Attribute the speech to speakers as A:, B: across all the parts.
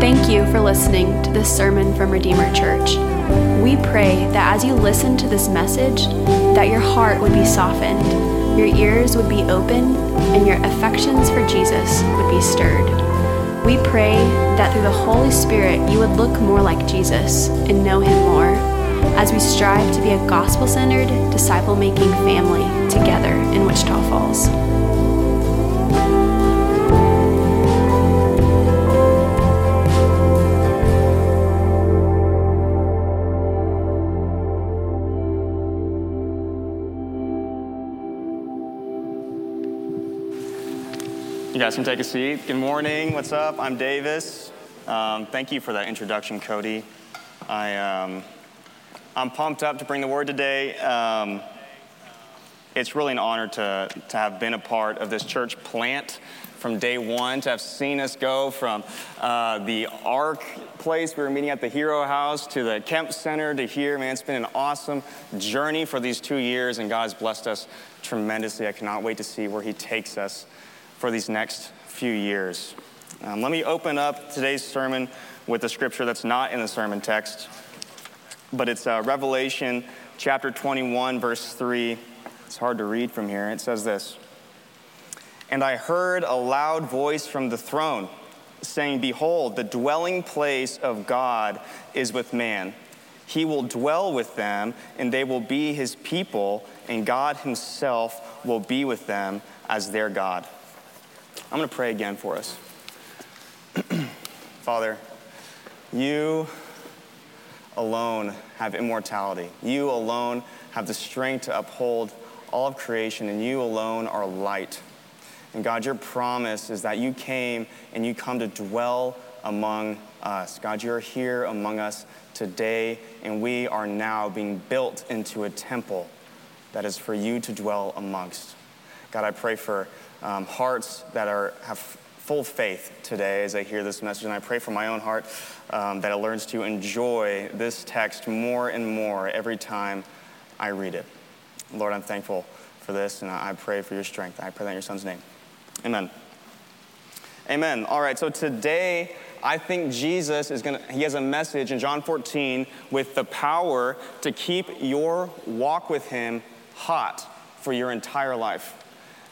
A: Thank you for listening to this sermon from Redeemer Church. We pray that as you listen to this message, that your heart would be softened, your ears would be open, and your affections for Jesus would be stirred. We pray that through the Holy Spirit you would look more like Jesus and know him more as we strive to be a gospel centered, disciple making family together in Wichita Falls.
B: You guys can take a seat. Good morning. What's up? I'm Davis. Um, thank you for that introduction, Cody. I, um, I'm pumped up to bring the word today. Um, it's really an honor to, to have been a part of this church plant from day one, to have seen us go from uh, the ARC place we were meeting at the Hero House to the Kemp Center to here. Man, it's been an awesome journey for these two years, and God has blessed us tremendously. I cannot wait to see where He takes us for these next few years. Um, let me open up today's sermon with a scripture that's not in the sermon text, but it's uh, Revelation chapter 21, verse 3. It's hard to read from here. It says this And I heard a loud voice from the throne saying, Behold, the dwelling place of God is with man. He will dwell with them, and they will be his people, and God himself will be with them as their God. I'm going to pray again for us. Father, you alone have immortality. You alone have the strength to uphold all of creation, and you alone are light. And God, your promise is that you came and you come to dwell among us. God, you're here among us today, and we are now being built into a temple that is for you to dwell amongst. God, I pray for um, hearts that are, have full faith today as I hear this message. And I pray for my own heart um, that it learns to enjoy this text more and more every time I read it. Lord, I'm thankful for this, and I pray for your strength. I pray that in your son's name. Amen. Amen. All right, so today I think Jesus is going to, he has a message in John 14 with the power to keep your walk with him hot for your entire life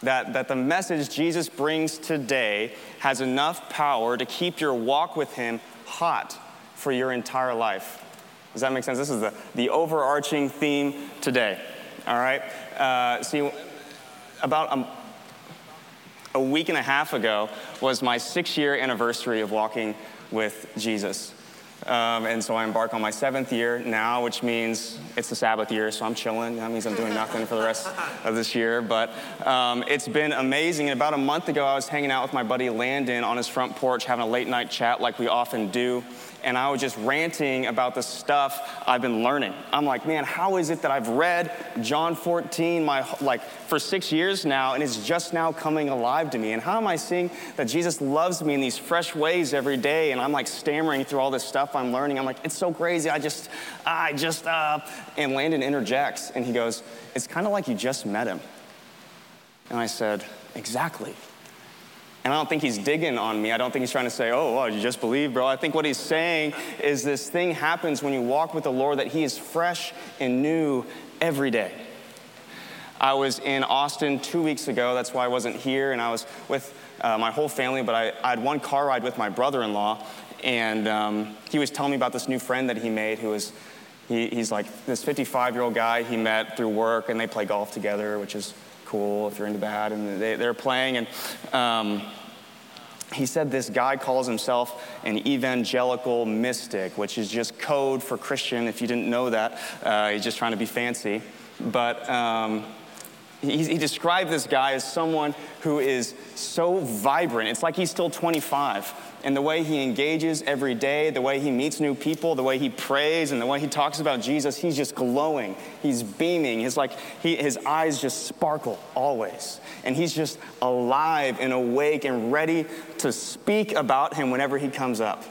B: that, that the message Jesus brings today has enough power to keep your walk with Him hot for your entire life. Does that make sense? This is the, the overarching theme today. All right? Uh, see, about a, a week and a half ago was my six year anniversary of walking with Jesus. Um, and so I embark on my seventh year now, which means it's the Sabbath year, so I'm chilling. That means I'm doing nothing for the rest of this year. But um, it's been amazing. And about a month ago, I was hanging out with my buddy Landon on his front porch, having a late night chat like we often do and I was just ranting about the stuff I've been learning. I'm like, man, how is it that I've read John 14 my like for 6 years now and it's just now coming alive to me? And how am I seeing that Jesus loves me in these fresh ways every day and I'm like stammering through all this stuff I'm learning. I'm like, it's so crazy. I just I just uh and Landon interjects and he goes, "It's kind of like you just met him." And I said, "Exactly." And I don't think he's digging on me. I don't think he's trying to say, oh, well, you just believe, bro. I think what he's saying is this thing happens when you walk with the Lord that he is fresh and new every day. I was in Austin two weeks ago. That's why I wasn't here. And I was with uh, my whole family, but I, I, had one car ride with my brother in law. And um, he was telling me about this new friend that he made who was, he, he's like this 55 year old guy he met through work, and they play golf together, which is cool if you're into bad. And they, they're playing. And, um, he said this guy calls himself an evangelical mystic, which is just code for Christian. If you didn't know that, uh, he's just trying to be fancy. But um, he, he, described this guy as someone who is so vibrant. It's like he's still 25. And the way he engages every day, the way he meets new people, the way he prays, and the way he talks about Jesus, he's just glowing. He's beaming. His, like, he, his eyes just sparkle always. And he's just alive and awake and ready to speak about him whenever he comes up.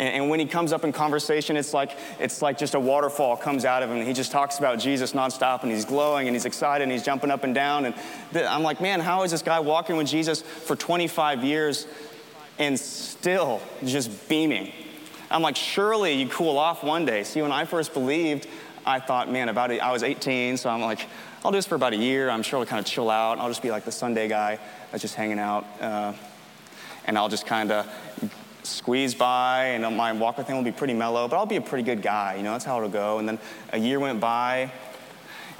B: And, and when he comes up in conversation, it's like, it's like just a waterfall comes out of him. He just talks about Jesus nonstop and he's glowing and he's excited and he's jumping up and down. And I'm like, man, how is this guy walking with Jesus for 25 years and still just beaming. I'm like, surely you cool off one day. See, when I first believed, I thought, man, about I was 18, so I'm like, I'll do this for about a year. I'm sure I'll kind of chill out. I'll just be like the Sunday guy that's just hanging out. Uh, and I'll just kind of squeeze by, and my walker thing will be pretty mellow, but I'll be a pretty good guy. You know, that's how it'll go. And then a year went by,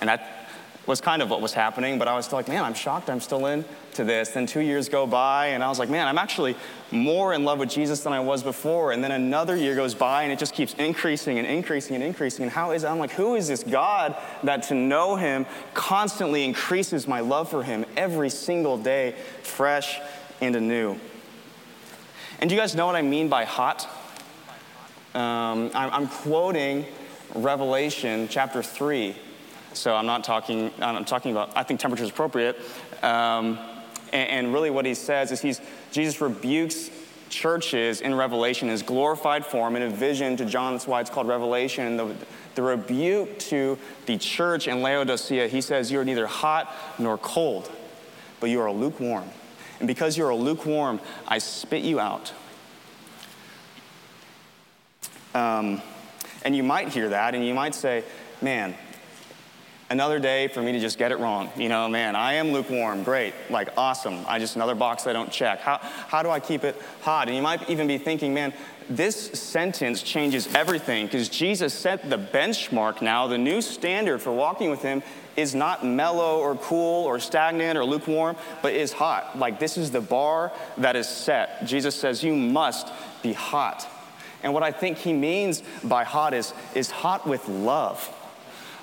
B: and that was kind of what was happening, but I was still like, man, I'm shocked I'm still into this. Then two years go by, and I was like, man, I'm actually more in love with Jesus than I was before. And then another year goes by, and it just keeps increasing and increasing and increasing. And how is it? I'm like, who is this God that to know him constantly increases my love for him every single day, fresh and anew? And do you guys know what I mean by hot? Um, I'm quoting Revelation chapter 3 so I'm not talking, I'm talking about, I think temperature is appropriate. Um, and, and, really what he says is he's, Jesus rebukes churches in Revelation his glorified form in a vision to John. That's why it's called Revelation. The, the rebuke to the church in Laodicea, he says, You are neither hot nor cold, but you are lukewarm. And because you are lukewarm, I spit you out. Um, and you might hear that and you might say, Man, another day for me to just get it wrong. You know, man, I am lukewarm, great, like awesome. I just another box I don't check. How, how do I keep it hot? And you might even be thinking, man, this sentence changes everything because Jesus set the benchmark now. The new standard for walking with Him is not mellow or cool or stagnant or lukewarm, but is hot. Like this is the bar that is set. Jesus says, You must be hot. And what I think He means by hot is, is hot with love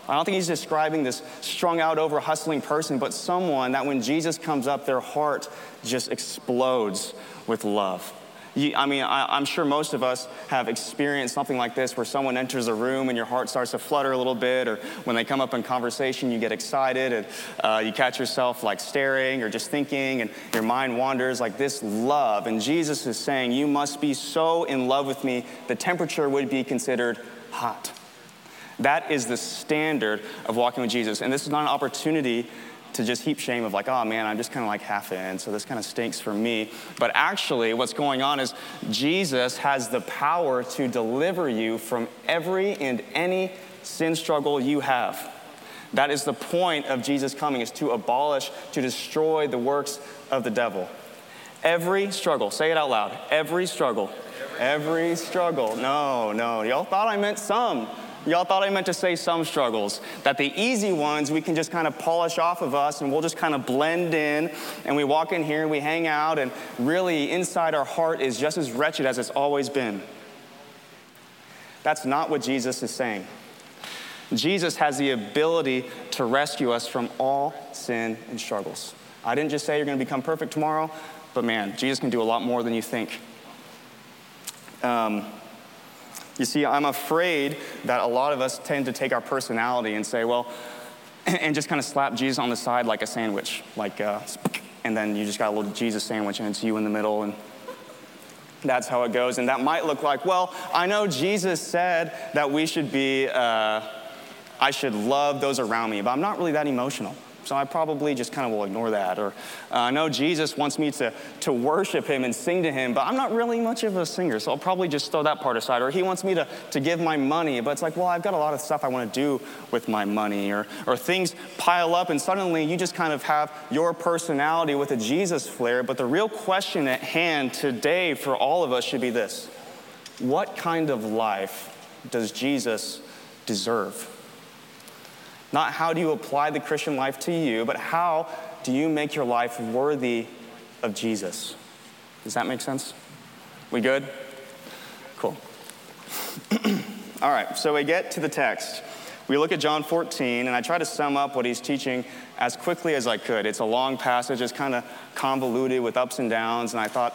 B: I don't think he's describing this strung out over hustling person, but someone that when Jesus comes up, their heart just explodes with love. I mean, I, am sure most of us have experienced something like this where someone enters a room and your heart starts to flutter a little bit, or when they come up in conversation, you get excited and uh, you catch yourself like staring or just thinking, and your mind wanders like this love. And Jesus is saying, You must be so in love with me, the temperature would be considered hot. That is the standard of walking with Jesus. And this is not an opportunity to just heap shame of like, oh man, I'm just kind of like half in, so this kind of stinks for me. But actually, what's going on is Jesus has the power to deliver you from every and any sin struggle you have. That is the point of Jesus coming, is to abolish, to destroy the works of the devil. Every struggle, say it out loud, every struggle, every struggle. No, no, y'all thought I meant some. Y'all thought I meant to say some struggles. That the easy ones we can just kind of polish off of us and we'll just kind of blend in and we walk in here and we hang out and really inside our heart is just as wretched as it's always been. That's not what Jesus is saying. Jesus has the ability to rescue us from all sin and struggles. I didn't just say you're going to become perfect tomorrow, but man, Jesus can do a lot more than you think. Um, you see, I'm afraid that a lot of us tend to take our personality and say, well, and just kind of slap Jesus on the side like a sandwich, like, uh, and then you just got a little Jesus sandwich and it's you in the middle, and that's how it goes. And that might look like, well, I know Jesus said that we should be, uh, I should love those around me, but I'm not really that emotional. So I probably just kind of will ignore that. Or uh, I know Jesus wants me to, to worship him and sing to him, but I'm not really much of a singer, so I'll probably just throw that part aside. Or he wants me to, to give my money, but it's like, well, I've got a lot of stuff I want to do with my money. Or, or things pile up, and suddenly you just kind of have your personality with a Jesus flair. But the real question at hand today for all of us should be this What kind of life does Jesus deserve? Not how do you apply the Christian life to you, but how do you make your life worthy of Jesus? Does that make sense? We good? Cool. All right, so we get to the text. We look at John 14, and I try to sum up what he's teaching as quickly as I could. It's a long passage, it's kind of convoluted with ups and downs, and I thought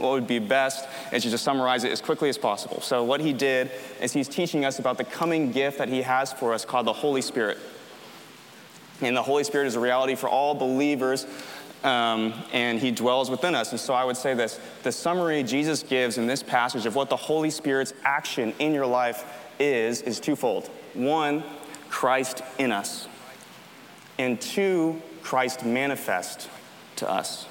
B: what would be best is to just summarize it as quickly as possible. So, what he did is he's teaching us about the coming gift that he has for us called the Holy Spirit. And the Holy Spirit is a reality for all believers, um, and he dwells within us. And so, I would say this the summary Jesus gives in this passage of what the Holy Spirit's action in your life is, is twofold. One, Christ in us, and two, Christ manifest to us.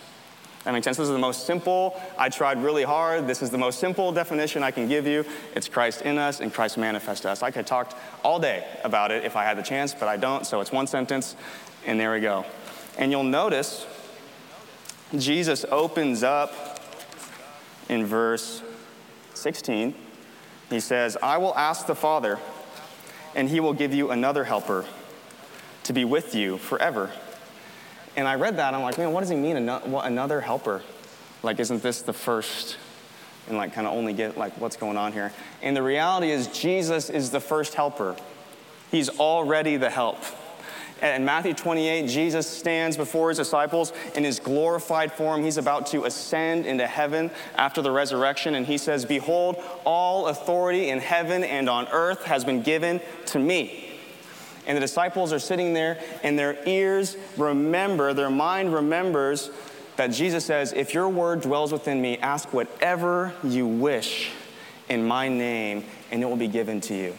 B: That makes sense. This is the most simple. I tried really hard. This is the most simple definition I can give you. It's Christ in us and Christ manifest us. I could talk all day about it if I had the chance, but I don't. So it's one sentence, and there we go. And you'll notice Jesus opens up in verse 16. He says, I will ask the Father, and he will give you another helper to be with you forever. And I read that, I'm like, man, what does he mean, another helper? Like, isn't this the first? And like, kind of only get like what's going on here. And the reality is, Jesus is the first helper. He's already the help. In Matthew 28, Jesus stands before his disciples in his glorified form. He's about to ascend into heaven after the resurrection, and he says, Behold, all authority in heaven and on earth has been given to me. And the disciples are sitting there, and their ears remember, their mind remembers that Jesus says, If your word dwells within me, ask whatever you wish in my name, and it will be given to you.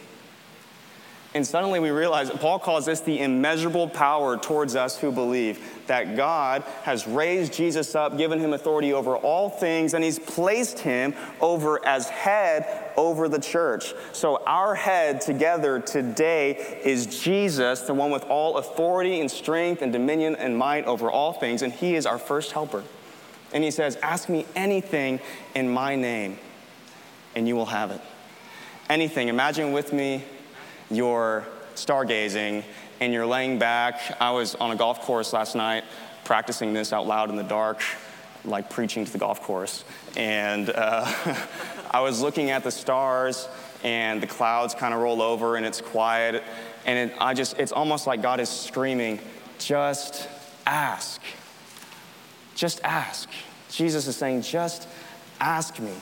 B: And suddenly we realize Paul calls this the immeasurable power towards us who believe that God has raised Jesus up, given him authority over all things, and he's placed him over as head over the church. So our head together today is Jesus, the one with all authority and strength and dominion and might over all things, and he is our first helper. And he says, Ask me anything in my name, and you will have it. Anything. Imagine with me you're stargazing and you're laying back. I was on a golf course last night practicing this out loud in the dark, like preaching to the golf course. And uh, I was looking at the stars and the clouds kind of roll over and it's quiet. And it, I just, it's almost like God is screaming, just ask. Just ask. Jesus is saying, just ask me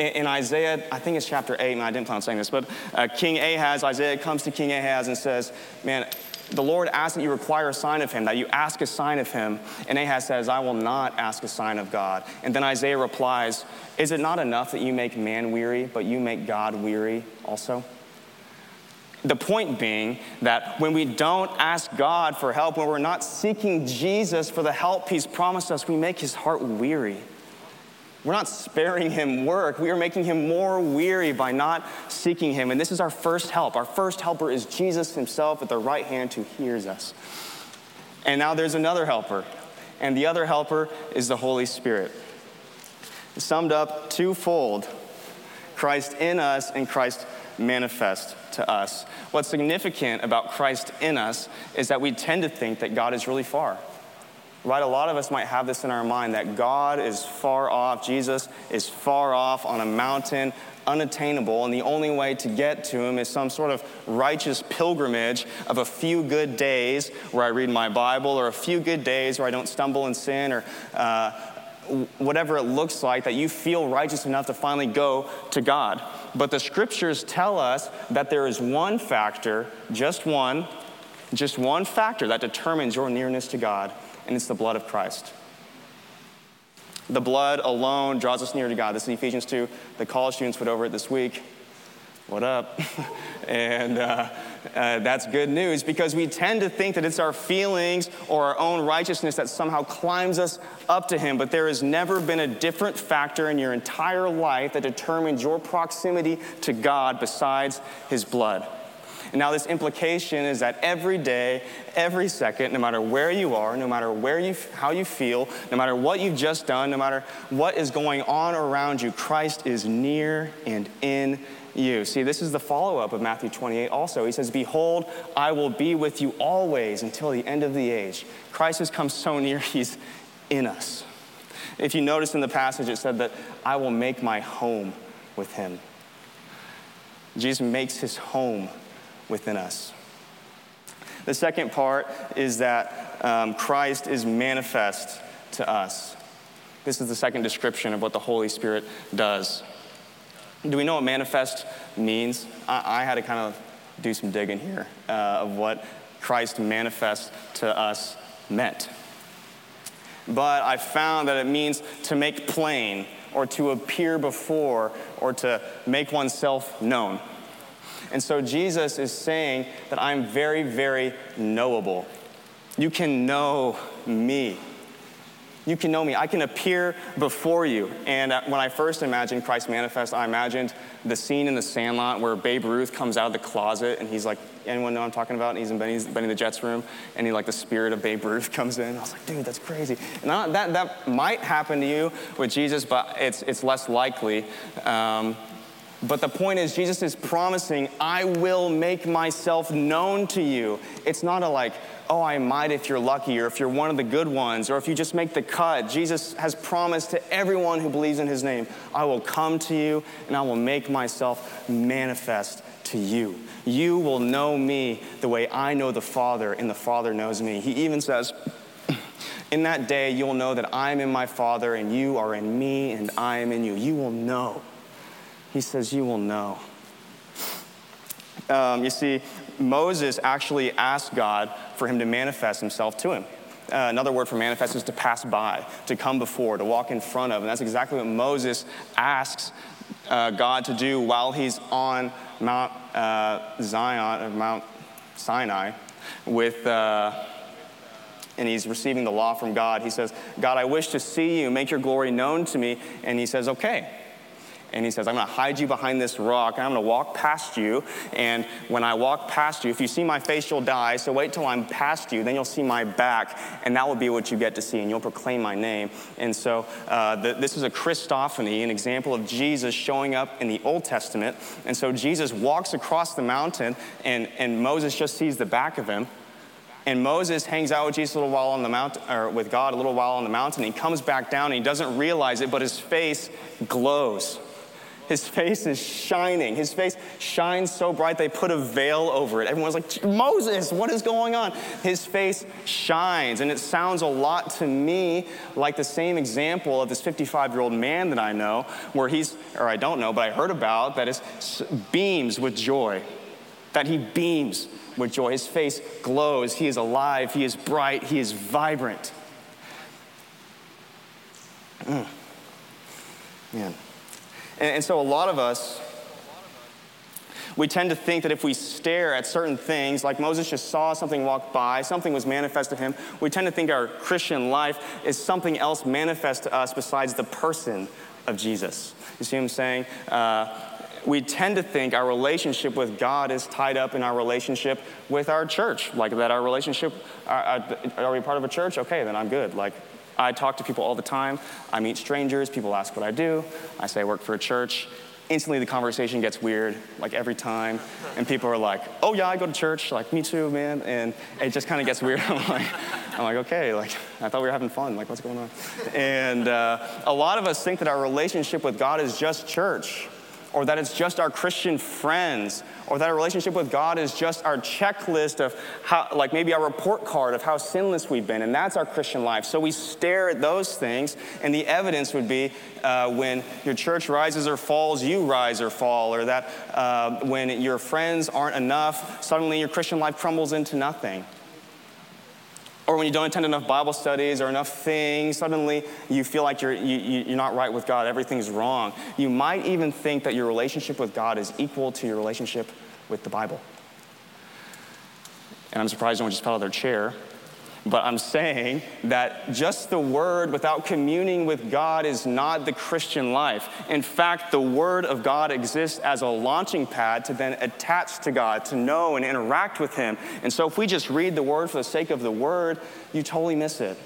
B: in, Isaiah, I think it's chapter 8, and I didn't plan on saying this, but uh, King Ahaz, Isaiah comes to King Ahaz and says, Man, the Lord asks that you require a sign of him, that you ask a sign of him. And Ahaz says, I will not ask a sign of God. And then Isaiah replies, Is it not enough that you make man weary, but you make God weary also? The point being that when we don't ask God for help, when we're not seeking Jesus for the help he's promised us, we make his heart weary. We're not sparing him work. We are making him more weary by not seeking him. And this is our first help. Our first helper is Jesus himself at the right hand who hears us. And now there's another helper. And the other helper is the Holy Spirit. Summed up twofold Christ in us and Christ manifest to us. What's significant about Christ in us is that we tend to think that God is really far. Right? A lot of us might have this in our mind that God is far off, Jesus is far off on a mountain, unattainable, and the only way to get to him is some sort of righteous pilgrimage of a few good days where I read my Bible, or a few good days where I don't stumble in sin, or uh, whatever it looks like, that you feel righteous enough to finally go to God. But the scriptures tell us that there is one factor, just one, just one factor that determines your nearness to God and it's the blood of Christ. The blood alone draws us near to God. This is Ephesians 2. The college students went over it this week. What up? and uh, uh, that's good news because we tend to think that it's our feelings or our own righteousness that somehow climbs us up to Him. But there has never been a different factor in your entire life that determines your proximity to God besides His blood. And now, this implication is that every day, every second, no matter where you are, no matter where you, how you feel, no matter what you've just done, no matter what is going on around you, Christ is near and in you. See, this is the follow up of Matthew 28 also. He says, Behold, I will be with you always until the end of the age. Christ has come so near, he's in us. If you notice in the passage, it said that I will make my home with him. Jesus makes his home within us. The second part is that um, Christ is manifest to us. This is the second description of what the Holy Spirit does. Do we know what manifest means? I, I had to kind of do some digging here uh, of what Christ manifest to us meant. But I found that it means to make plain or to appear before or to make oneself known. And so Jesus is saying that I'm very, very knowable. You can know me. You can know me. I can appear before you. And uh, when I first imagined Christ manifest, I imagined the scene in the Sandlot where Babe Ruth comes out of the closet and he's like, anyone know I'm talking about? And he's in Benny's, Benny the Jet's room and he like the spirit of Babe Ruth comes in. I was like, dude, that's crazy. And I, that, that might happen to you with Jesus, but it's, it's less likely. Um, but the point is, Jesus is promising, I will make myself known to you. It's not a like, oh, I might if you're lucky, or if you're one of the good ones, or if you just make the cut. Jesus has promised to everyone who believes in his name, I will come to you and I will make myself manifest to you. You will know me the way I know the Father, and the Father knows me. He even says, in that day, you'll know that I am in my Father, and you are in me, and I am in you. You will know. He says, You will know. Um, you see, Moses actually asked God for him to manifest himself to him. Uh, another word for manifest is to pass by, to come before, to walk in front of. And that's exactly what Moses asks uh, God to do while he's on Mount uh, Zion, or Mount Sinai, with. Uh, and he's receiving the law from God. He says, God, I wish to see you, make your glory known to me. And he says, Okay and he says, I'm going to hide you behind this rock, and I'm going to walk past you. And when I walk past you, if you see my face, you'll die. So wait till I'm past you, then you'll see my back, and that will be what you get to see, and you'll proclaim my name. And so uh, the, this is a Christophany, an example of Jesus showing up in the Old Testament. And so Jesus walks across the mountain, and, and Moses just sees the back of him. And Moses hangs out with Jesus a little while on the mountain, or with God a little while on the mountain. He comes back down and he doesn't realize it, but his face glows. His face is shining. His face shines so bright they put a veil over it. Everyone's like, Moses, what is going on? His face shines. And it sounds a lot to me like the same example of this 55 year old man that I know, where he's, or I don't know, but I heard about, that is beams with joy. That he beams with joy. His face glows. He is alive. He is bright. He is vibrant. Mm. Man. And, and so a lot of us, we tend to think that if we stare at certain things, like Moses just saw something walk by, something was manifest to him, we tend to think our Christian life is something else manifest to us besides the person of Jesus. You see what I'm saying? Uh, we tend to think our relationship with God is tied up in our relationship with our church. Like that, our relationship, are, are, are we part of a church? Okay, then I'm good. Like, I talk to people all the time. I meet strangers. People ask what I do. I say I work for a church. Instantly, the conversation gets weird, like every time. And people are like, oh, yeah, I go to church. Like, me too, man. And it just kind of gets weird. I'm like, I'm like, okay, like, I thought we were having fun. Like, what's going on? And uh, a lot of us think that our relationship with God is just church or that it's just our Christian friends, or that our relationship with God is just our checklist of how, like maybe our report card of how sinless we've been, and that's our Christian life. So we stare at those things, and the evidence would be uh, when your church rises or falls, you rise or fall, or that uh, when your friends aren't enough, suddenly your Christian life crumbles into nothing or when you don't attend enough Bible studies or enough things, suddenly you feel like you're, you, you're not right with God, everything's wrong. You might even think that your relationship with God is equal to your relationship with the Bible. And I'm surprised no one just fell out of their chair but I'm saying that just the word without communing with God is not the Christian life. In fact, the word of God exists as a launching pad to then attach to God, to know and interact with Him. And so if we just read the word for the sake of the word, you totally miss it.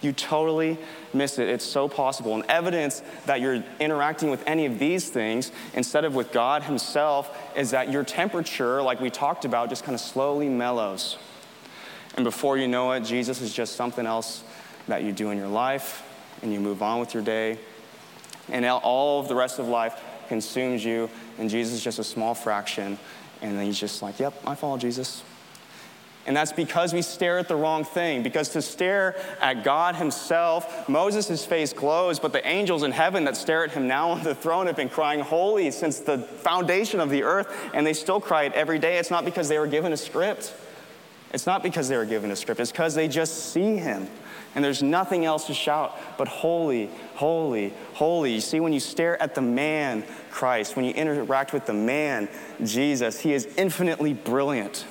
B: You totally miss it. It's so possible. And evidence that you're interacting with any of these things instead of with God Himself is that your temperature, like we talked about, just kind of slowly mellows. And before you know it, Jesus is just something else that you do in your life, and you move on with your day. And all of the rest of life consumes you, and Jesus is just a small fraction. And then he's just like, yep, I follow Jesus. And that's because we stare at the wrong thing. Because to stare at God Himself, Moses' face glows, but the angels in heaven that stare at Him now on the throne have been crying holy since the foundation of the earth, and they still cry it every day. It's not because they were given a script. It's not because they were given a script, it's because they just see him. And there's nothing else to shout but holy, holy, holy. You see, when you stare at the man, Christ, when you interact with the man, Jesus, he is infinitely brilliant.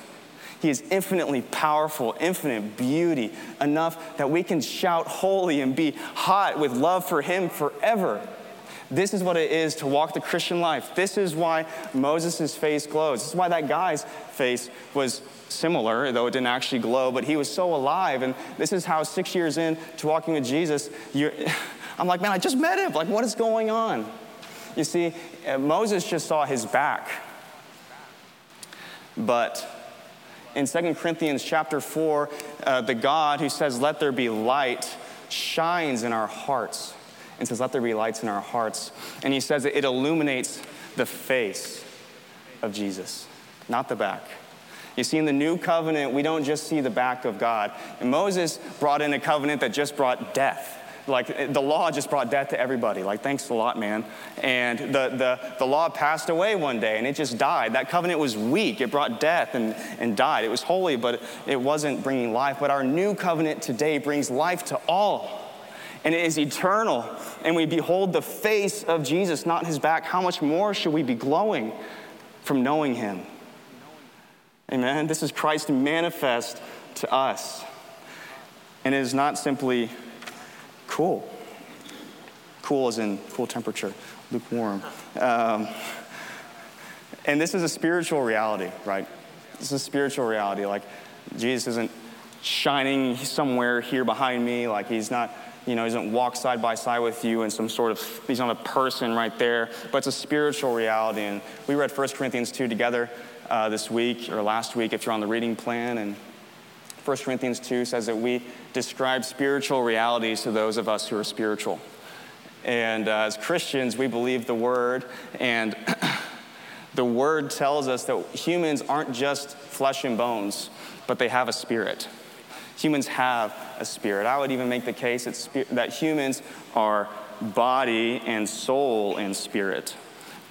B: He is infinitely powerful, infinite beauty, enough that we can shout holy and be hot with love for Him forever. This is what it is to walk the Christian life. This is why Moses' face glows. This is why that guy's face was similar, though it didn't actually glow, but he was so alive. And this is how six years in to walking with Jesus, I'm like, man, I just met him. Like, what is going on? You see, uh, Moses just saw his back. But in 2 Corinthians chapter 4, uh, the God who says, Let there be light, shines in our hearts and says, Let there be lights in our hearts. And he says that it illuminates the face of Jesus, not the back. You see, in the new covenant, we don't just see the back of God. And Moses brought in a covenant that just brought death. Like the law just brought death to everybody. Like, thanks a lot, man. And the, the, the law passed away one day and it just died. That covenant was weak. It brought death and, and died. It was holy, but it wasn't bringing life. But our new covenant today brings life to all and it is eternal, and we behold the face of Jesus, not his back, how much more should we be glowing from knowing him? Amen. This is Christ manifest to us. And it is not simply cool. Cool is in cool temperature, lukewarm. Um, and this is a spiritual reality, right? This is a spiritual reality. Like, Jesus isn't shining somewhere here behind me, like, he's not you know, he doesn't walk side by side with you in some sort of, he's not a person right there, but it's a spiritual reality. And we read 1 Corinthians 2 together uh, this week or last week if you're on the reading plan. And 1 Corinthians 2 says that we describe spiritual realities to those of us who are spiritual. And uh, as Christians, we believe the word, and the word tells us that humans aren't just flesh and bones, but they have a spirit humans have a spirit. I would even make the case that humans are body and soul and spirit.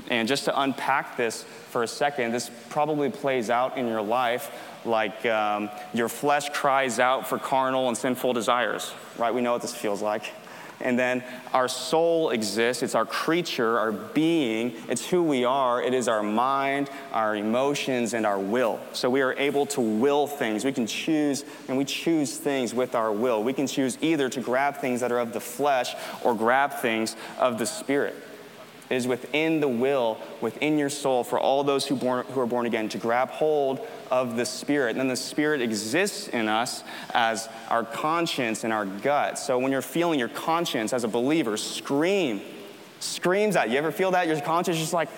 B: And just to unpack this for a second, this probably plays out in your life like um, your flesh cries out for carnal and sinful desires, right? We know what this feels like. And then our soul exists. It's our creature, our being. It's who we are. It is our mind, our emotions, and our will. So we are able to will things. We can choose, and we choose things with our will. We can choose either to grab things that are of the flesh or grab things of the spirit. It is within the will, within your soul, for all those who, born, who are born again to grab hold of the Spirit. And then the Spirit exists in us as our conscience and our gut. So when you're feeling your conscience as a believer scream, screams at you. You ever feel that? Your conscience is just like,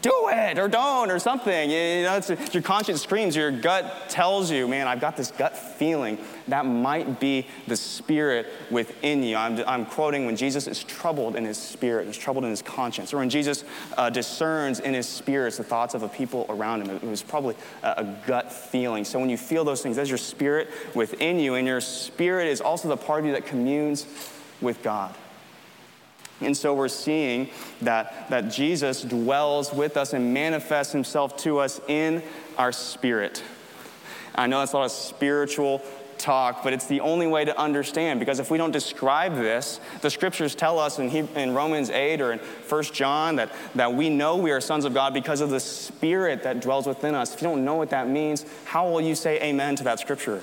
B: do it or don't or something. You know, your conscience screams, your gut tells you, man, I've got this gut feeling. That might be the spirit within you. I'm, I'm quoting when Jesus is troubled in his spirit, he's troubled in his conscience, or when Jesus uh, discerns in his spirit the thoughts of the people around him. It was probably a, a gut feeling. So when you feel those things, that's your spirit within you, and your spirit is also the part of you that communes with God. And so we're seeing that, that Jesus dwells with us and manifests himself to us in our spirit. I know that's a lot of spiritual talk, but it's the only way to understand because if we don't describe this, the scriptures tell us in, he, in Romans 8 or in 1 John that, that we know we are sons of God because of the spirit that dwells within us. If you don't know what that means, how will you say amen to that scripture?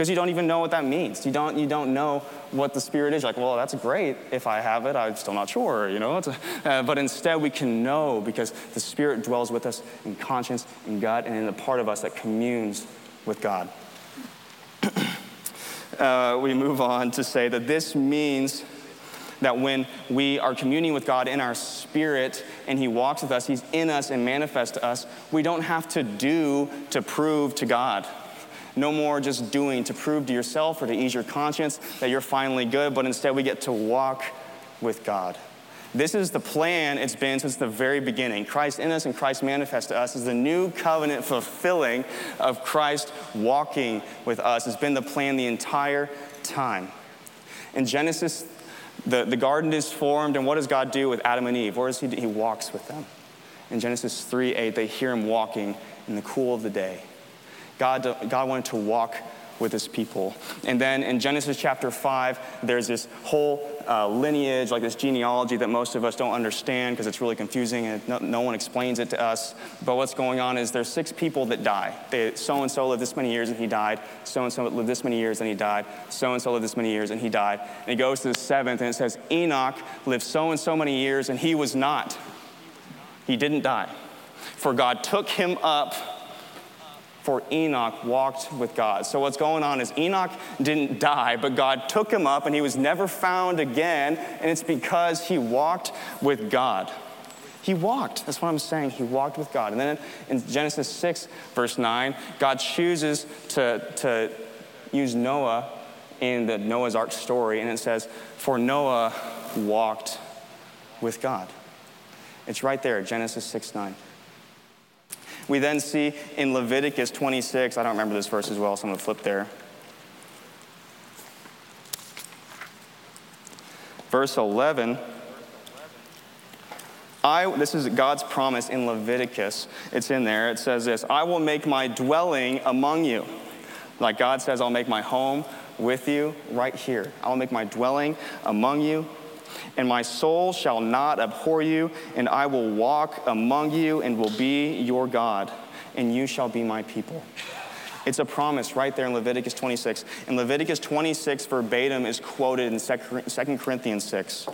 B: Because you don't even know what that means. You don't, you don't know what the Spirit is. You're like, well, that's great if I have it. I'm still not sure, you know. Uh, but instead, we can know because the Spirit dwells with us in conscience, in gut, and in the part of us that communes with God. uh, we move on to say that this means that when we are communing with God in our spirit and He walks with us, He's in us and manifests to us, we don't have to do to prove to God. No more just doing to prove to yourself or to ease your conscience that you're finally good, but instead we get to walk with God. This is the plan it's been since the very beginning. Christ in us and Christ manifest to us is the new covenant fulfilling of Christ walking with us. It's been the plan the entire time. In Genesis, the, the garden is formed, and what does God do with Adam and Eve? Where is he? He walks with them. In Genesis 3 8, they hear him walking in the cool of the day. God, God wanted to walk with his people. And then in Genesis chapter 5, there's this whole uh, lineage, like this genealogy that most of us don't understand because it's really confusing and no, no, one explains it to us. But what's going on is there's six people that die. So and so lived this many years and he died. So and so lived this many years and he died. So and so lived this many years and he died. And he goes to the seventh and it says, Enoch lived so and so many years and he was not. He didn't die. For God took him up for Enoch walked with God. So, what's going on is Enoch didn't die, but God took him up and he was never found again, and it's because he walked with God. He walked. That's what I'm saying. He walked with God. And then in Genesis 6, verse 9, God chooses to, to use Noah in the Noah's Ark story, and it says, For Noah walked with God. It's right there, Genesis 6 9. We then see in Leviticus 26, I don't remember this verse as well, so I'm going to flip there. Verse 11. I, this is God's promise in Leviticus. It's in there. It says this I will make my dwelling among you. Like God says, I'll make my home with you right here. I'll make my dwelling among you and my soul shall not abhor you, and I will walk among you and will be your God, and you shall be my people. It's a promise right there in Leviticus 26. In Leviticus 26, verbatim is quoted in 2 Corinthians 6.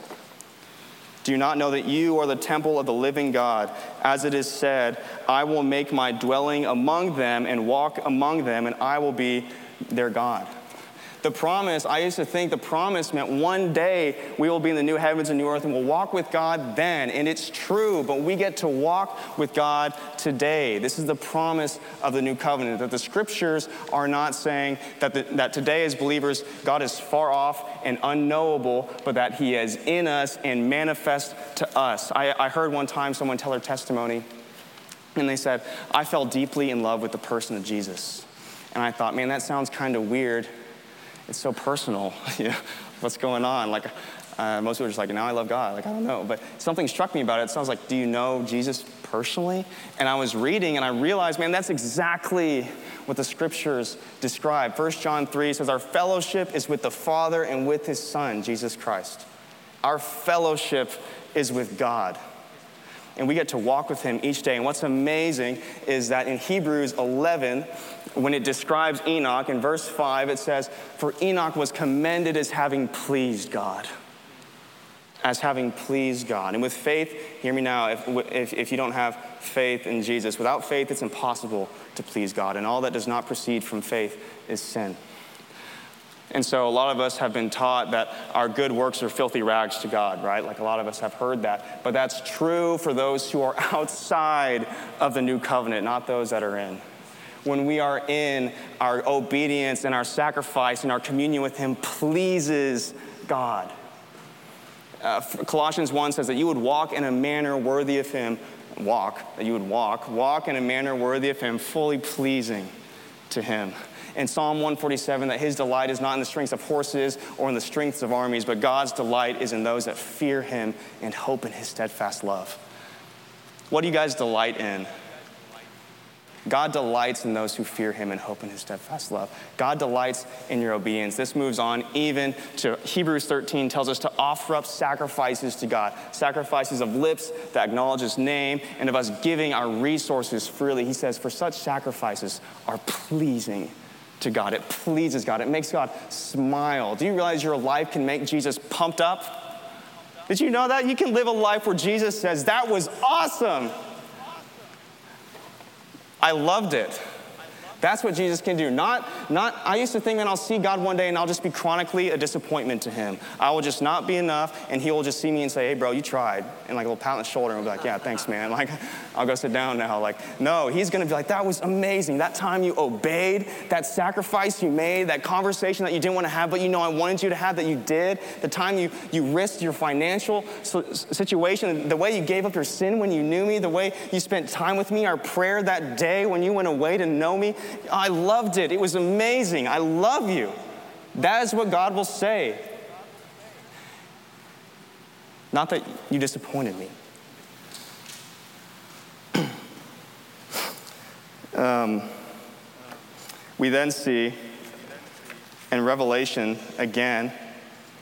B: Do you not know that you are the temple of the living God? As it is said, I will make my dwelling among them and walk among them, and I will be their God. The promise, I used to think the promise meant one day we will be in the new heavens and new earth and we'll walk with God then. And it's true, but we get to walk with God today. This is the promise of the new covenant that the scriptures are not saying that, the, that today, as believers, God is far off and unknowable, but that He is in us and manifest to us. I, I heard one time someone tell their testimony, and they said, I fell deeply in love with the person of Jesus. And I thought, man, that sounds kind of weird it's so personal. what's going on? Like, uh, most people are just like, now I love God. Like, I don't know. But something struck me about it. It sounds like, do you know Jesus personally? And I was reading and I realized, man, that's exactly what the scriptures describe. 1 John 3 says, Our fellowship is with the Father and with his Son, Jesus Christ. Our fellowship is with God. And we get to walk with him each day. And what's amazing is that in Hebrews 11, when it describes Enoch, in verse 5, it says, For Enoch was commended as having pleased God. As having pleased God. And with faith, hear me now, if, if, if you don't have faith in Jesus, without faith, it's impossible to please God. And all that does not proceed from faith is sin. And so a lot of us have been taught that our good works are filthy rags to God, right? Like a lot of us have heard that. But that's true for those who are outside of the new covenant, not those that are in when we are in our obedience and our sacrifice and our communion with Him pleases God. Uh, Colossians 1 says that you would walk in a manner worthy of Him, walk, that you would walk, walk in a manner worthy of Him, fully pleasing to Him. In Psalm 147, that His delight is not in the strength of horses or in the strength of armies, but God's delight is in those that fear Him and hope in His steadfast love. What do you guys delight in? God delights in those who fear him and hope in his steadfast love. God delights in your obedience. This moves on even to Hebrews 13 tells us to offer up sacrifices to God, sacrifices of lips that acknowledge his name and of us giving our resources freely. He says, for such sacrifices are pleasing to God. It pleases God. It makes God smile. Do you realize your life can make Jesus pumped up? Did you know that? You can live a life where Jesus says, That was awesome. I loved it. That's what Jesus can do. Not, not, I used to think, that I'll see God one day and I'll just be chronically a disappointment to him. I will just not be enough and he will just see me and say, hey, bro, you tried. And like a little pat on the shoulder and be like, yeah, thanks, man. Like, I'll go sit down now. Like, no, he's gonna be like, that was amazing. That time you obeyed, that sacrifice you made, that conversation that you didn't wanna have, but you know I wanted you to have that you did, the time you, you risked your financial situation, the way you gave up your sin when you knew me, the way you spent time with me, our prayer that day when you went away to know me, I loved it. It was amazing. I love you. That is what God will say. Not that you disappointed me. um, we then see in Revelation again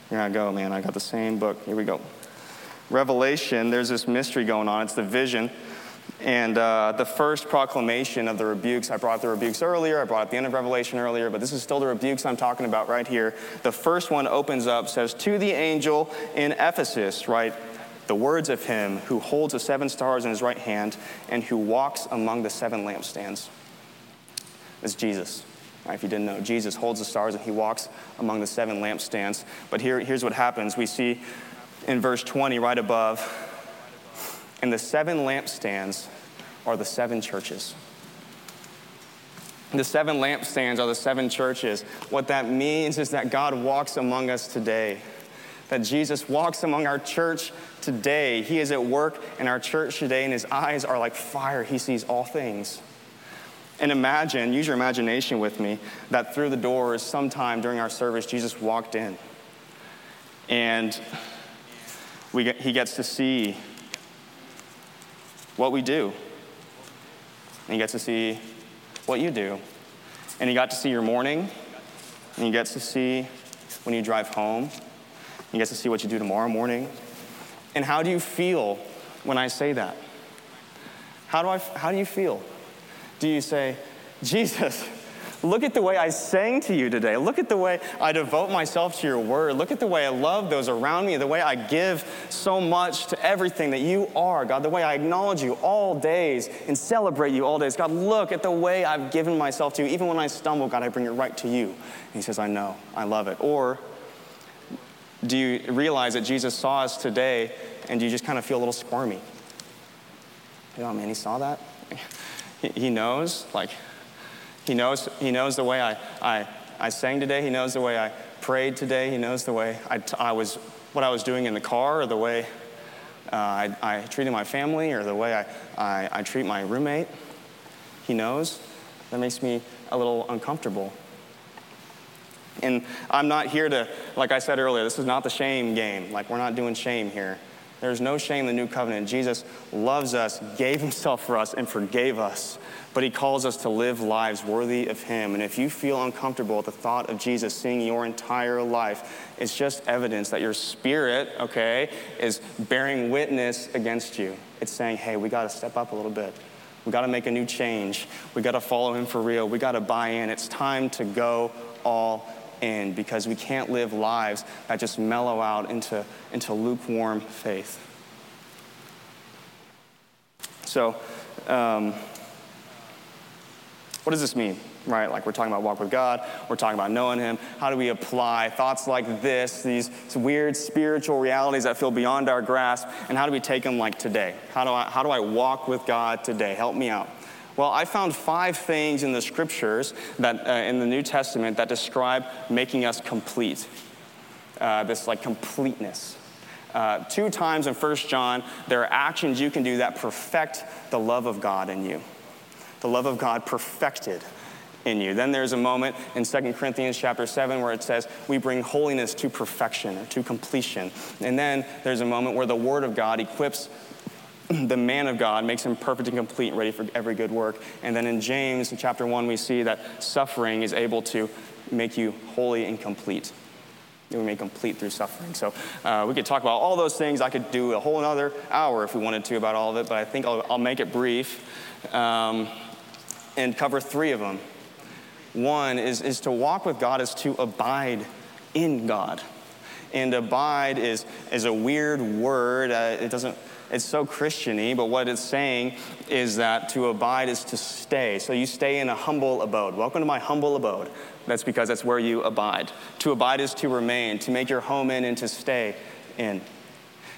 B: Here I go, man. I got the same book. Here we go. Revelation, there's this mystery going on. It's the vision. And uh, the first proclamation of the rebukes, I brought the rebukes earlier, I brought up the end of Revelation earlier, but this is still the rebukes I'm talking about right here. The first one opens up, says, To the angel in Ephesus, right? The words of him who holds the seven stars in his right hand and who walks among the seven lampstands. It's Jesus. If you didn't know, Jesus holds the stars and he walks among the seven lampstands. But here, here's what happens. We see in verse 20, right above, and the seven lampstands are the seven churches. The seven lampstands are the seven churches. What that means is that God walks among us today. That Jesus walks among our church today. He is at work in our church today, and his eyes are like fire. He sees all things. And imagine, use your imagination with me, that through the doors, sometime during our service, Jesus walked in. And we get, he gets to see what we do. And he gets to see what you do. And he got to see your morning. And he gets to see when you drive home. He gets to see what you do tomorrow morning. And how do you feel when I say that? How do, I, how do you feel? Do you say, Jesus, Look at the way I sang to you today. Look at the way I devote myself to your word. Look at the way I love those around me, the way I give so much to everything that you are, God, the way I acknowledge you all days and celebrate you all days. God, look at the way I've given myself to you. Even when I stumble, God, I bring it right to you. And he says, I know, I love it. Or do you realize that Jesus saw us today and you just kind of feel a little squirmy? Oh man, he saw that? He knows, like, he knows, he knows the way I, I, I sang today. He knows the way I prayed today. He knows the way I, I was, what I was doing in the car, or the way uh, I, I treated my family, or the way I, I, I treat my roommate. He knows. That makes me a little uncomfortable. And I'm not here to, like I said earlier, this is not the shame game. Like, we're not doing shame here. There's no shame in the new covenant. Jesus loves us, gave himself for us, and forgave us. But he calls us to live lives worthy of him. And if you feel uncomfortable at the thought of Jesus seeing your entire life, it's just evidence that your spirit, okay, is bearing witness against you. It's saying, hey, we got to step up a little bit. We got to make a new change. We got to follow him for real. We got to buy in. It's time to go all in because we can't live lives that just mellow out into, into lukewarm faith. So, um, what does this mean? Right? Like we're talking about walk with God, we're talking about knowing Him. How do we apply thoughts like this, these weird spiritual realities that feel beyond our grasp, and how do we take them like today? How do I, how do I walk with God today? Help me out. Well, I found five things in the scriptures that uh, in the New Testament that describe making us complete. Uh, this like completeness. Uh, two times in 1 John, there are actions you can do that perfect the love of God in you. The love of God perfected in you. Then there's a moment in 2 Corinthians chapter 7 where it says, we bring holiness to perfection to completion. And then there's a moment where the Word of God equips the man of God makes him perfect and complete, and ready for every good work. And then in James, in chapter 1, we see that suffering is able to make you holy and complete. You made complete through suffering. So uh, we could talk about all those things. I could do a whole another hour if we wanted to about all of it, but I think I'll, I'll make it brief um, and cover three of them. One is, is to walk with God is to abide in God. And abide is, is a weird word. Uh, it doesn't it's so Christiany, but what it's saying is that to abide is to stay. So you stay in a humble abode. Welcome to my humble abode. That's because that's where you abide. To abide is to remain, to make your home in, and to stay in.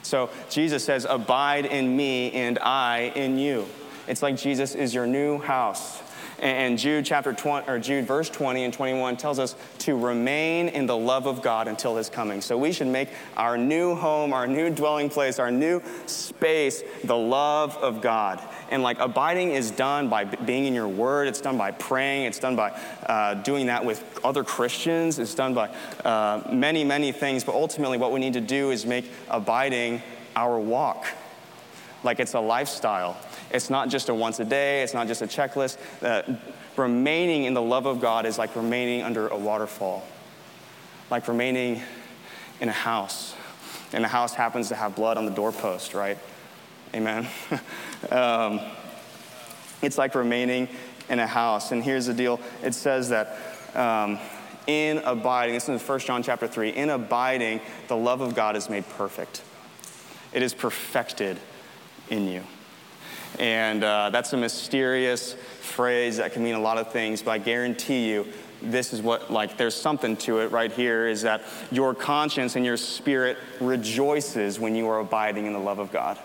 B: So Jesus says, Abide in me, and I in you. It's like Jesus is your new house. And Jude chapter 20, or Jude verse 20 and 21 tells us to remain in the love of God until his coming. So we should make our new home, our new dwelling place, our new space the love of God. And like abiding is done by being in your word, it's done by praying, it's done by uh, doing that with other Christians, it's done by uh, many, many things. But ultimately, what we need to do is make abiding our walk. Like it's a lifestyle. It's not just a once a day, it's not just a checklist. Uh, remaining in the love of God is like remaining under a waterfall, like remaining in a house, and the house happens to have blood on the doorpost, right? Amen. um, it's like remaining in a house. And here's the deal it says that um, in abiding, this is in 1 John chapter 3, in abiding, the love of God is made perfect. It is perfected in you. And uh, that's a mysterious phrase that can mean a lot of things, but I guarantee you, this is what, like, there's something to it right here is that your conscience and your spirit rejoices when you are abiding in the love of God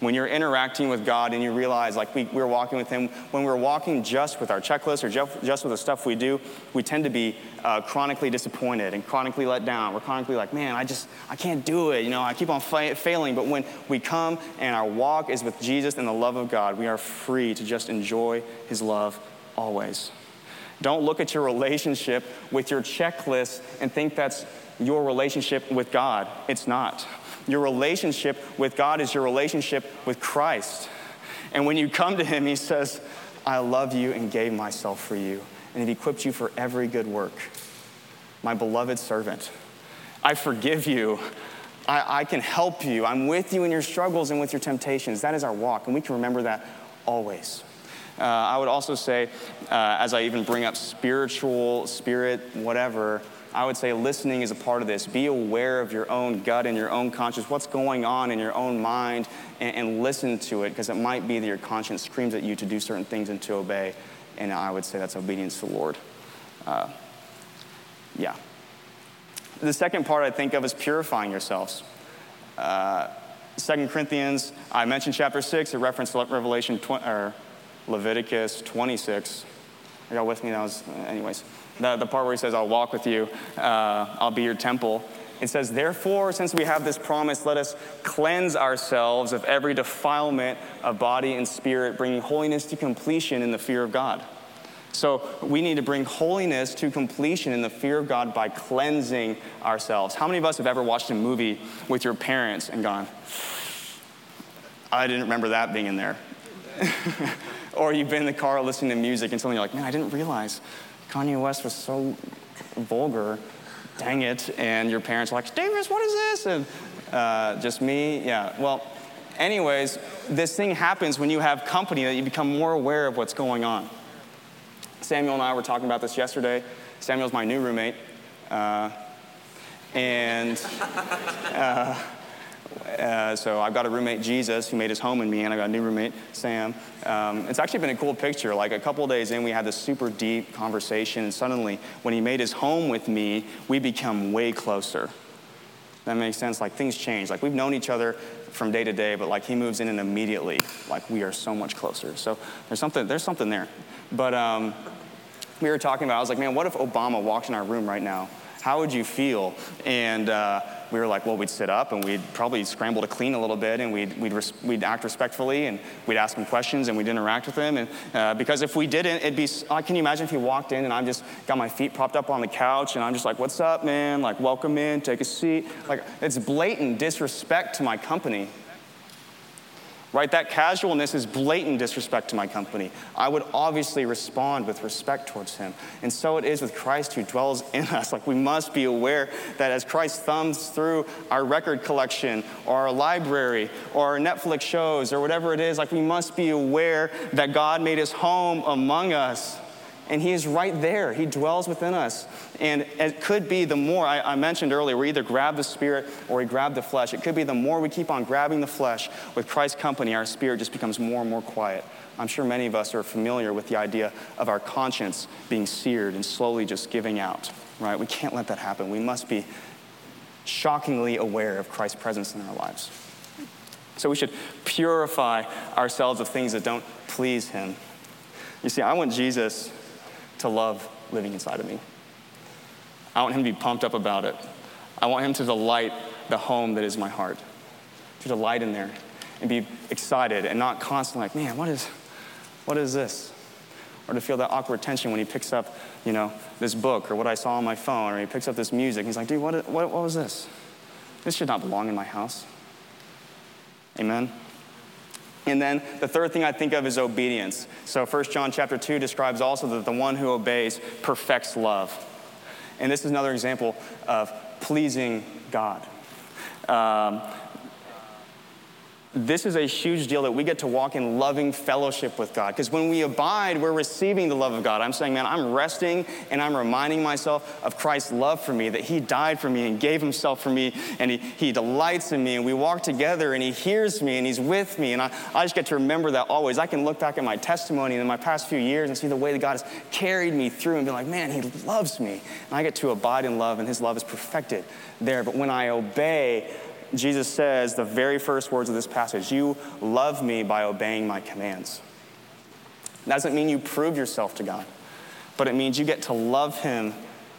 B: when you're interacting with God and you realize, like we, we're walking with Him, when we're walking just with our checklist or just, with the stuff we do, we tend to be uh, chronically disappointed and chronically let down. We're chronically like, man, I just, I can't do it. You know, I keep on fa- failing. But when we come and our walk is with Jesus and the love of God, we are free to just enjoy His love always. Don't look at your relationship with your checklist and think that's your relationship with God. It's not. Your relationship with God is your relationship with Christ. And when you come to Him, He says, I love you and gave myself for you, and have equipped you for every good work. My beloved servant, I forgive you. I, I, can help you. I'm with you in your struggles and with your temptations. That is our walk, and we can remember that always. Uh, I would also say, uh, as I even bring up spiritual, spirit, whatever, I would say listening is a part of this. Be aware of your own gut and your own conscience, what's going on in your own mind, and, and listen to it, because it might be that your conscience screams at you to do certain things and to obey. And I would say that's obedience to the Lord. Uh, yeah. The second part I think of is purifying yourselves. Uh, 2 Corinthians, I mentioned chapter 6, it referenced Revelation, tw- or Leviticus 26. Are y'all with me? That was, anyways the, the part where he says, I'll walk with you, uh, I'll be your temple. It says, Therefore, since we have this promise, let us cleanse ourselves of every defilement of body and spirit, bringing holiness to completion in the fear of God. So we need to bring holiness to completion in the fear of God by cleansing ourselves. How many of us have ever watched a movie with your parents and gone, I didn't remember that being in there? or you've been in the car listening to music and suddenly you're like, man, I didn't realize Kanye West was so vulgar, dang it. And your parents are like, Davis, what is this? And uh, just me, yeah. Well, anyways, this thing happens when you have company that you become more aware of what's going on. Samuel and I were talking about this yesterday. Samuel's my new roommate. Uh, and uh, uh, so I've got a roommate, Jesus, who made his home in me, and I've got a new roommate, Sam. Um, it's actually been a cool picture. Like a couple days in, we had this super deep conversation, and suddenly, when he made his home with me, we become way closer. That makes sense. Like things change. Like we've known each other from day to day, but like he moves in and immediately, like we are so much closer. So there's something, there's something there. But um, we were talking about, I was like, man, what if Obama walked in our room right now? How would you feel? And uh, we were like, well, we'd sit up and we'd probably scramble to clean a little bit and we'd, we'd, res- we'd act respectfully and we'd ask him questions and we'd interact with him. And uh, because if we didn't, it'd be, uh, can you imagine if he walked in and I'm just got my feet propped up on the couch and I'm just like, what's up, man? Like, welcome in, take a seat. Like, it's blatant disrespect to my company right? That casualness is blatant disrespect to my company. I would obviously respond with respect towards him. And so it is with Christ who dwells in us. Like we must be aware that as Christ thumbs through our record collection or our library or our Netflix shows or whatever it is, like we must be aware that God made his home among us and He is right there. He dwells within us. And it could be the more, I, I, mentioned earlier, we either grab the Spirit or we grab the flesh. It could be the more we keep on grabbing the flesh with Christ's company, our spirit just becomes more and more quiet. I'm sure many of us are familiar with the idea of our conscience being seared and slowly just giving out, right? We can't let that happen. We must be shockingly aware of Christ's presence in our lives. So we should purify ourselves of things that don't please Him. You see, I want Jesus to love living inside of me. I want him to be pumped up about it. I want him to delight the home that is my heart, to delight in there and be excited and not constantly like, man, what is, what is this? Or to feel that awkward tension when he picks up, you know, this book or what I saw on my phone, or he picks up this music. He's like, dude, what, what, what was this? This should not belong in my house. Amen. And then the third thing I think of is obedience. So 1 John chapter 2 describes also that the one who obeys perfects love. And this is another example of pleasing God. Um, this is a huge deal that we get to walk in loving fellowship with God. Because when we abide, we're receiving the love of God. I'm saying, man, I'm resting and I'm reminding myself of Christ's love for me, that He died for me and gave Himself for me, and He, he delights in me, and we walk together, and He hears me, and He's with me. And I, I just get to remember that always. I can look back at my testimony in my past few years and see the way that God has carried me through and be like, man, He loves me. And I get to abide in love, and His love is perfected there. But when I obey, Jesus says the very first words of this passage You love me by obeying my commands. That doesn't mean you prove yourself to God, but it means you get to love Him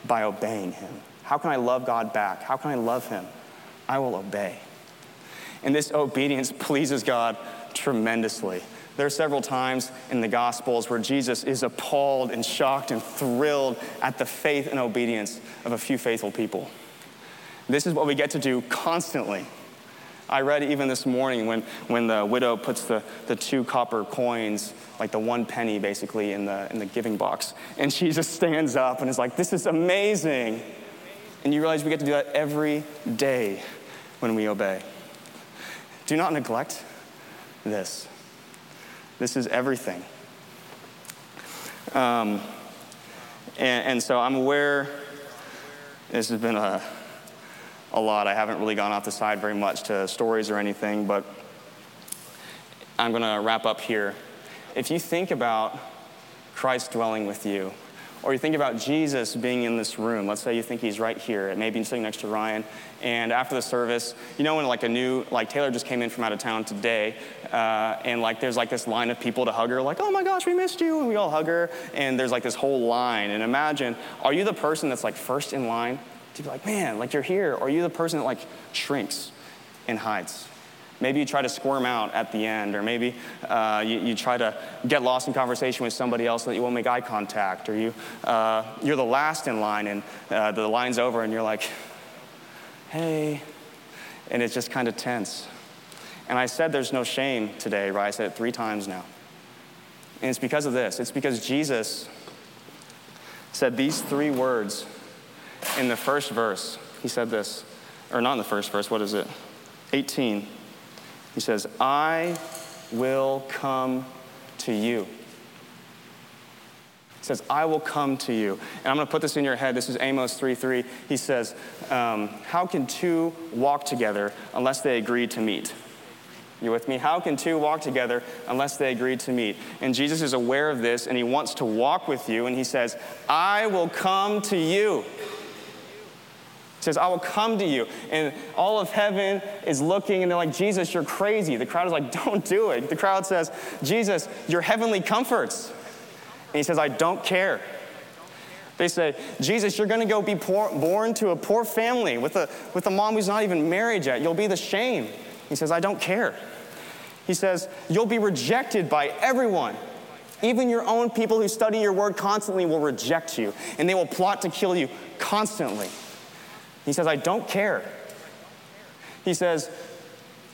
B: by obeying Him. How can I love God back? How can I love Him? I will obey. And this obedience pleases God tremendously. There are several times in the Gospels where Jesus is appalled and shocked and thrilled at the faith and obedience of a few faithful people. This is what we get to do constantly. I read even this morning when, when the widow puts the, the two copper coins, like the one penny basically, in the, in the giving box. And she just stands up and is like, This is amazing. And you realize we get to do that every day when we obey. Do not neglect this. This is everything. Um, and, and so I'm aware this has been a a lot. I haven't really gone off the side very much to stories or anything, but I'm going to wrap up here. If you think about Christ dwelling with you, or you think about Jesus being in this room. Let's say you think he's right here, and maybe sitting next to Ryan. And after the service, you know when like a new, like Taylor just came in from out of town today, uh, and like there's like this line of people to hug her, like, oh my gosh, we missed you, and we all hug her. And there's like this whole line. And imagine, are you the person that's like first in line to be like, man, like you're here? Or are you the person that like shrinks and hides? Maybe you try to squirm out at the end, or maybe uh, you, you, try to get lost in conversation with somebody else so that you won't make eye contact, or you, uh, you're the last in line and uh, the line's over and you're like, hey, and it's just kind of tense. And I said there's no shame today, right? I said it three times now. And it's because of this. It's because Jesus said these three words in the first verse, he said this, or not in the first verse, what is it? 18. He says, I will come to you. He says, I will come to you. And I'm going to put this in your head. This is Amos 3 3. He says, um, How can two walk together unless they agree to meet? You with me? How can two walk together unless they agree to meet? And Jesus is aware of this and he wants to walk with you. And he says, I will come to you says, I will come to you. And all of heaven is looking and they're like, Jesus, you're crazy. The crowd is like, don't do it. The crowd says, Jesus, your heavenly comforts. And he says, I don't care. They say, Jesus, you're going to go be poor, born to a poor family with a, with a mom who's not even married yet. You'll be the shame. He says, I don't care. He says, You'll be rejected by everyone. Even your own people who study your word constantly will reject you, and they will plot to kill you constantly. He says, I don't care. He says,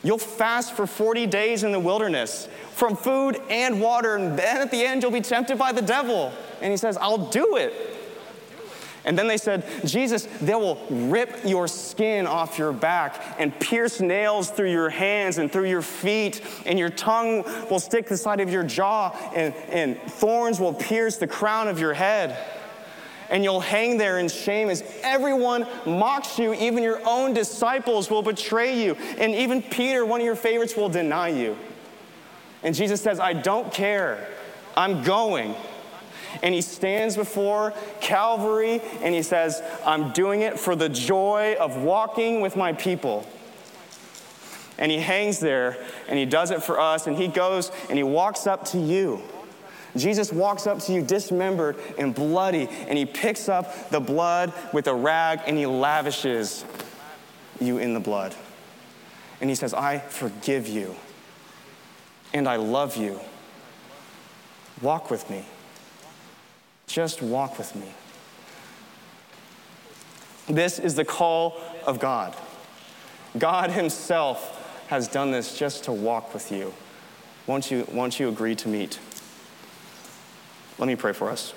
B: You'll fast for 40 days in the wilderness from food and water, and then at the end, you'll be tempted by the devil. And he says, I'll do it. And then they said, Jesus, they will rip your skin off your back and pierce nails through your hands and through your feet, and your tongue will stick the side of your jaw, and, and thorns will pierce the crown of your head and you'll hang there in shame as everyone mocks you. Even your own disciples will betray you. And even Peter, one of your favorites, will deny you. And Jesus says, I don't care. I'm going. And he stands before Calvary and he says, I'm doing it for the joy of walking with my people. And he hangs there and he does it for us and he goes and he walks up to you Jesus walks up to you dismembered and bloody, and he picks up the blood with a rag and he lavishes you in the blood. And he says, I forgive you and I love you. Walk with me. Just walk with me. This is the call of God. God Himself has done this just to walk with you. Won't you, won't you agree to meet? Let me pray for us.